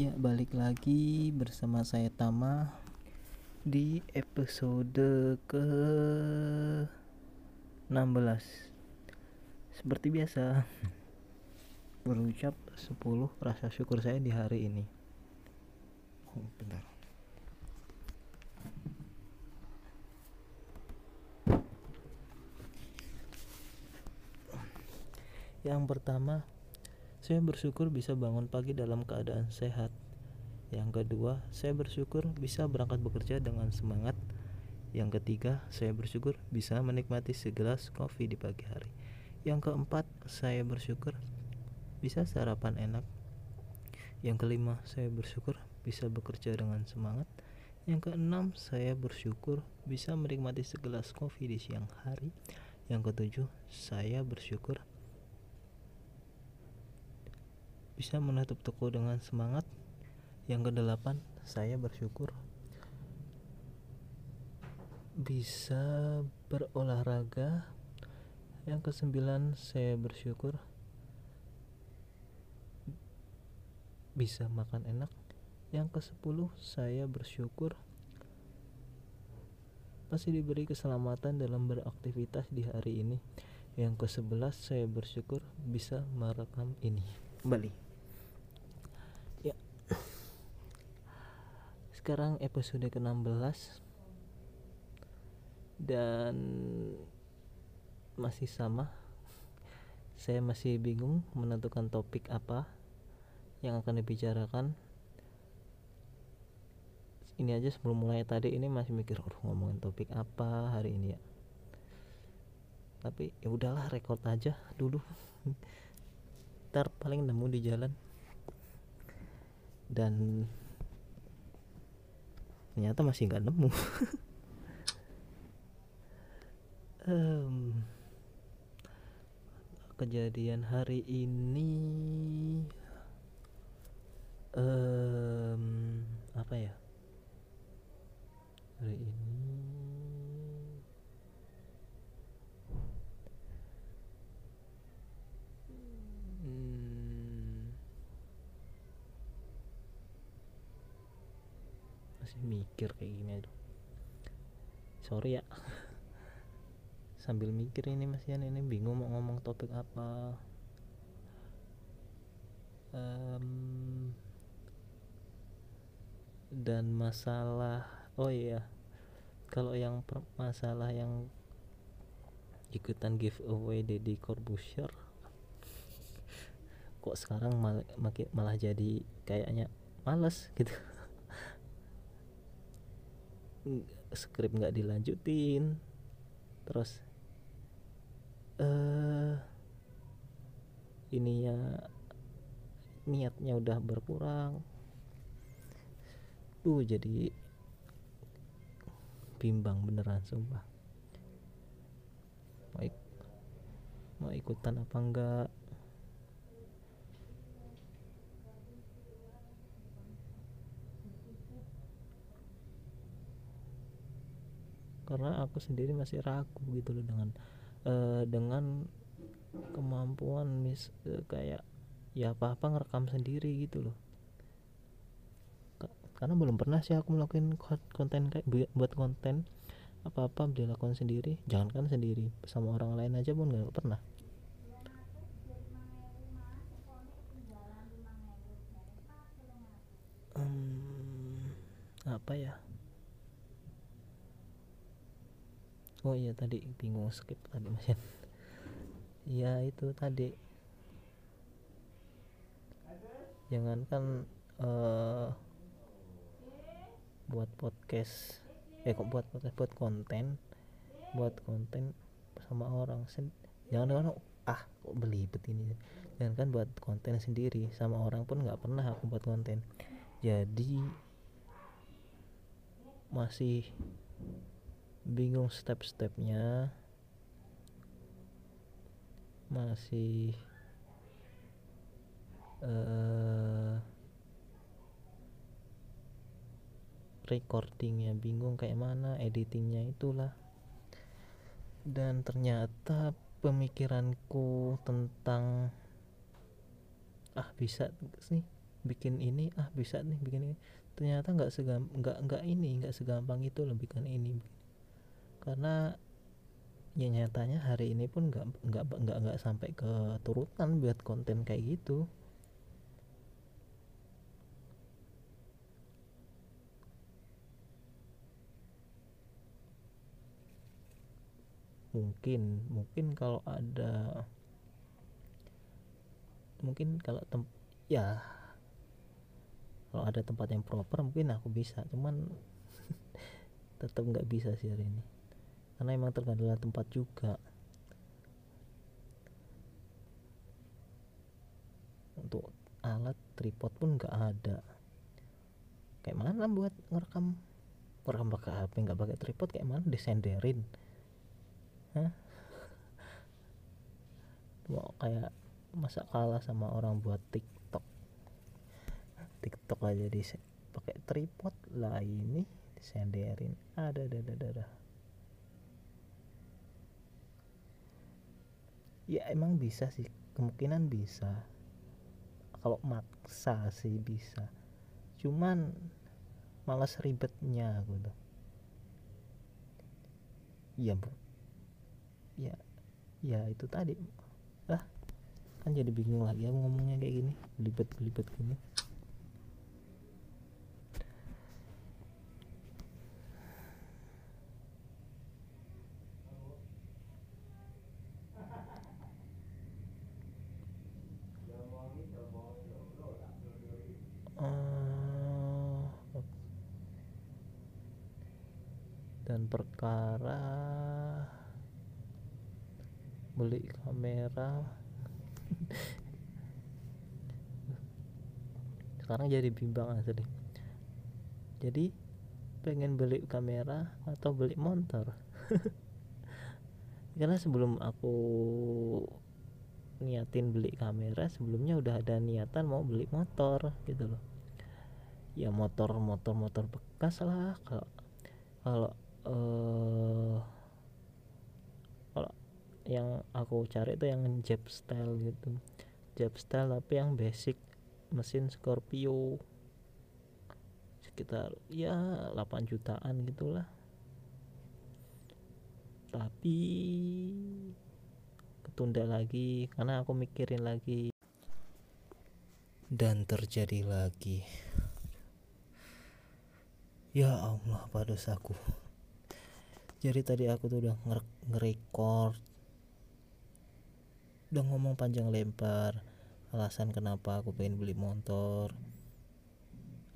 Ya, balik lagi bersama saya Tama di episode ke 16. Seperti biasa, berucap 10 rasa syukur saya di hari ini. Oh, bentar. Yang pertama, saya bersyukur bisa bangun pagi dalam keadaan sehat. Yang kedua, saya bersyukur bisa berangkat bekerja dengan semangat. Yang ketiga, saya bersyukur bisa menikmati segelas kopi di pagi hari. Yang keempat, saya bersyukur bisa sarapan enak. Yang kelima, saya bersyukur bisa bekerja dengan semangat. Yang keenam, saya bersyukur bisa menikmati segelas kopi di siang hari. Yang ketujuh, saya bersyukur bisa menutup toko dengan semangat. Yang kedelapan, saya bersyukur bisa berolahraga. Yang kesembilan, saya bersyukur bisa makan enak. Yang kesepuluh, saya bersyukur masih diberi keselamatan dalam beraktivitas di hari ini. Yang kesebelas, saya bersyukur bisa merekam ini. Kembali. Sekarang episode ke-16. Dan masih sama. Saya masih bingung menentukan topik apa yang akan dibicarakan. Ini aja sebelum mulai tadi ini masih mikir ngomongin topik apa hari ini ya? Tapi ya udahlah record aja dulu. Ntar paling nemu di jalan. Dan ternyata masih nggak nemu. Kejadian hari ini um, apa ya hari ini masih mikir kayak gini aduh sorry ya. Sambil mikir ini Mas Yan ini bingung mau ngomong topik apa. Um, dan masalah oh iya. Kalau yang masalah yang ikutan giveaway Deddy Corbuzier kok sekarang mal malah jadi kayaknya males gitu skrip nggak dilanjutin. Terus eh uh, ini ya niatnya udah berkurang. Tuh jadi bimbang beneran sumpah. Mau, ik mau ikutan apa enggak karena aku sendiri masih ragu gitu loh dengan uh, dengan kemampuan mis uh, kayak ya apa apa ngerekam sendiri gitu loh. Karena belum pernah sih aku melakukan konten kayak buat konten apa apa dilakukan sendiri jangankan sendiri sama orang lain aja pun nggak pernah. Hmm, apa ya oh iya tadi bingung skip tadi mas iya itu tadi. Jangankan uh, buat podcast eh kok buat podcast? Buat konten buat konten sama orang jangan kan ah kok belibet ini? Jangan kan buat konten sendiri sama orang pun nggak pernah aku buat konten. Jadi masih bingung step-stepnya. Masih uh, recordingnya bingung kayak mana editingnya itulah. Dan ternyata pemikiranku tentang ah bisa sih bikin ini? Ah bisa nih bikin ini. Ternyata nggak segam nggak nggak ini nggak segampang itu loh bikin ini karena ya nyatanya hari ini pun nggak nggak nggak nggak sampai ke turutan buat konten kayak gitu. Mungkin mungkin kalau ada mungkin kalau tem ya kalau ada tempat yang proper mungkin aku bisa cuman tetap nggak bisa sih hari ini karena emang tergantung tempat juga. Untuk alat tripod pun nggak ada. Kayak mana buat ngerekam? Ngerekam pakai HP nggak pakai tripod kayak mana disenderin Hah? mau kayak masa kalah sama orang buat TikTok? TikTok aja di pakai tripod. Lah ini disenderin ada ada ada ada ya emang bisa sih. Kemungkinan bisa. Kalau maksa sih bisa. Cuman malas ribetnya gitu iya bu. Ya ya itu tadi. Lah kan jadi bingung lagi aku ngomongnya kayak gini. Belibet belibet gini perkara. Beli kamera. Sekarang jadi bimbang asli. Jadi pengen beli kamera atau beli motor karena sebelum aku niatin beli kamera sebelumnya udah ada niatan mau beli motor gitu loh. Ya motor motor motor bekas lah kalau kalau uh, kalau yang aku cari itu yang Jeb style gitu. Jeb style tapi yang basic mesin Scorpio. Sekitar ya 8 jutaan gitulah. Tapi ketunda lagi karena aku mikirin lagi. Dan terjadi lagi. Ya Allah pada dosaku jadi tadi aku tuh udah nge-record udah ngomong panjang lebar alasan kenapa aku pengen beli motor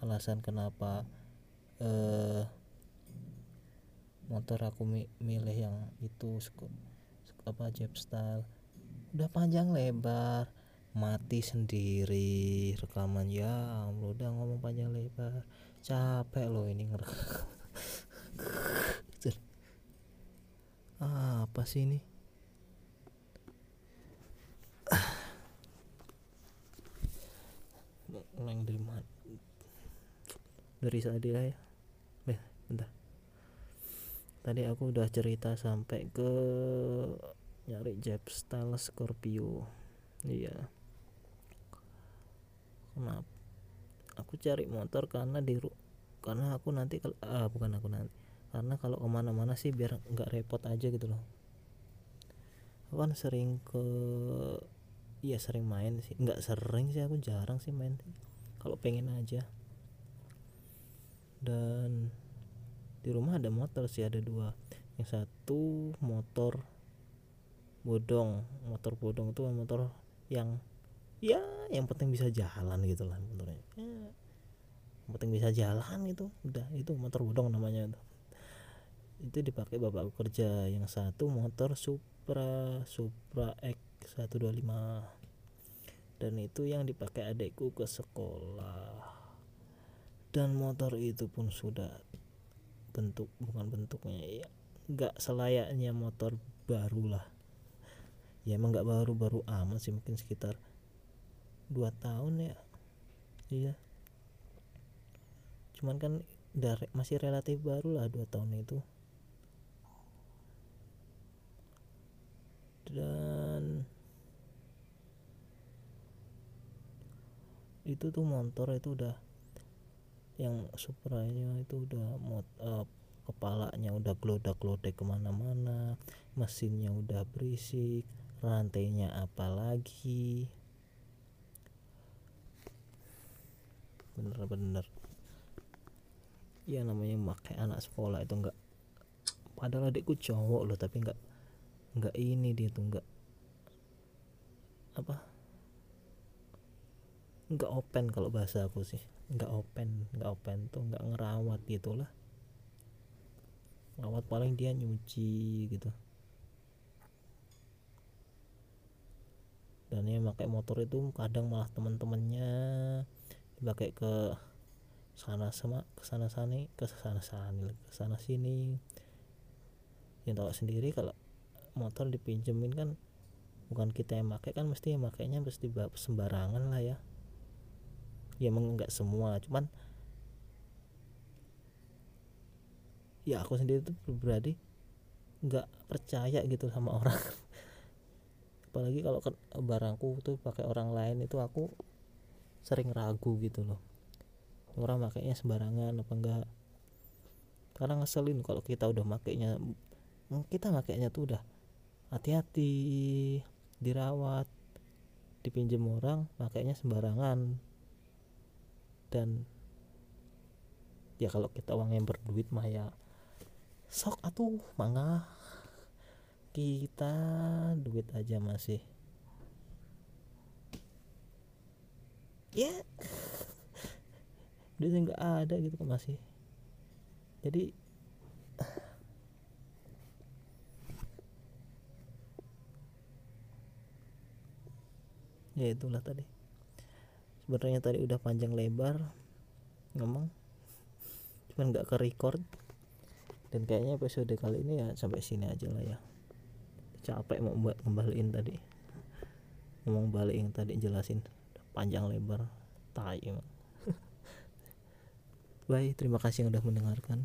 alasan kenapa eh motor aku milih yang itu apa Jeep style. Udah panjang lebar mati sendiri rekaman ya Allah udah ngomong panjang lebar. Capek loh ini ngerekam. Apa sih ini yang dari mana dari Sadia ya. Eh bentar. Tadi aku udah cerita sampai ke nyari Jeb style Scorpio. Iya. Kenapa? Aku cari motor karena di karena aku nanti kalau ah, bukan aku nanti. Karena kalau ke mana-mana sih biar nggak repot aja gitu loh. Aku kan sering ke iya sering main sih. Nggak sering sih aku jarang sih main. Kalau pengen aja. Dan di rumah ada motor sih ada dua. Yang satu motor bodong. Motor bodong itu motor yang ya yang penting bisa jalan gitu lah motornya. Ya, yang penting bisa jalan gitu. Udah itu motor bodong namanya itu. Itu dipakai bapakku kerja. Yang satu motor Supra Supra X 125 dan itu yang dipakai adekku ke sekolah. Dan motor itu pun sudah bentuk bukan bentuknya ya nggak selayaknya motor baru lah ya emang nggak baru-baru amat sih mungkin sekitar dua tahun ya. Iya. Cuman kan dari masih relatif baru lah dua tahun itu. Dan itu tuh motor itu udah yang Supranya itu udah mot uh, kepalanya udah glodak glodek ke mana-mana mesinnya udah berisik rantainya apalagi bener-bener. Ya namanya pakai anak sekolah itu enggak padahal adikku cowok loh tapi enggak enggak ini dia tuh enggak apa enggak open kalau bahasa aku sih. Enggak open enggak open tuh enggak ngerawat gitulah. Ngerawat paling dia nyuci gitu. Dan yang pakai motor itu kadang malah teman-temannya pakai ke sana sama ke sana sini ke sana sini ke sana sini. Yang tahu sendiri kalau motor dipinjemin kan bukan kita yang pakai kan mesti yang makainya mesti sembarangan lah ya ya emang nggak semua cuman ya aku sendiri tuh pribadi nggak percaya gitu sama orang. Apalagi kalau barangku tuh pakai orang lain itu aku sering ragu gitu loh. Orang makainya sembarangan apa enggak karena ngeselin kalau kita udah makainya kita makainya tuh udah hati-hati dirawat dipinjam orang makainya sembarangan dan ya kalau kita uang yang berduit mah ya sok atuh mangga kita duit aja masih. Ya dia nggak ada gitu kan masih. Jadi ya itulah tadi sebenarnya tadi udah panjang lebar ngomong. Cuman nggak ke record dan kayaknya episode kali ini ya sampai sini aja lah ya. Capek mau buat ngembaliin tadi. Ngomong balik yang tadi jelasin. Panjang lebar. Tai bye terima kasih yang udah mendengarkan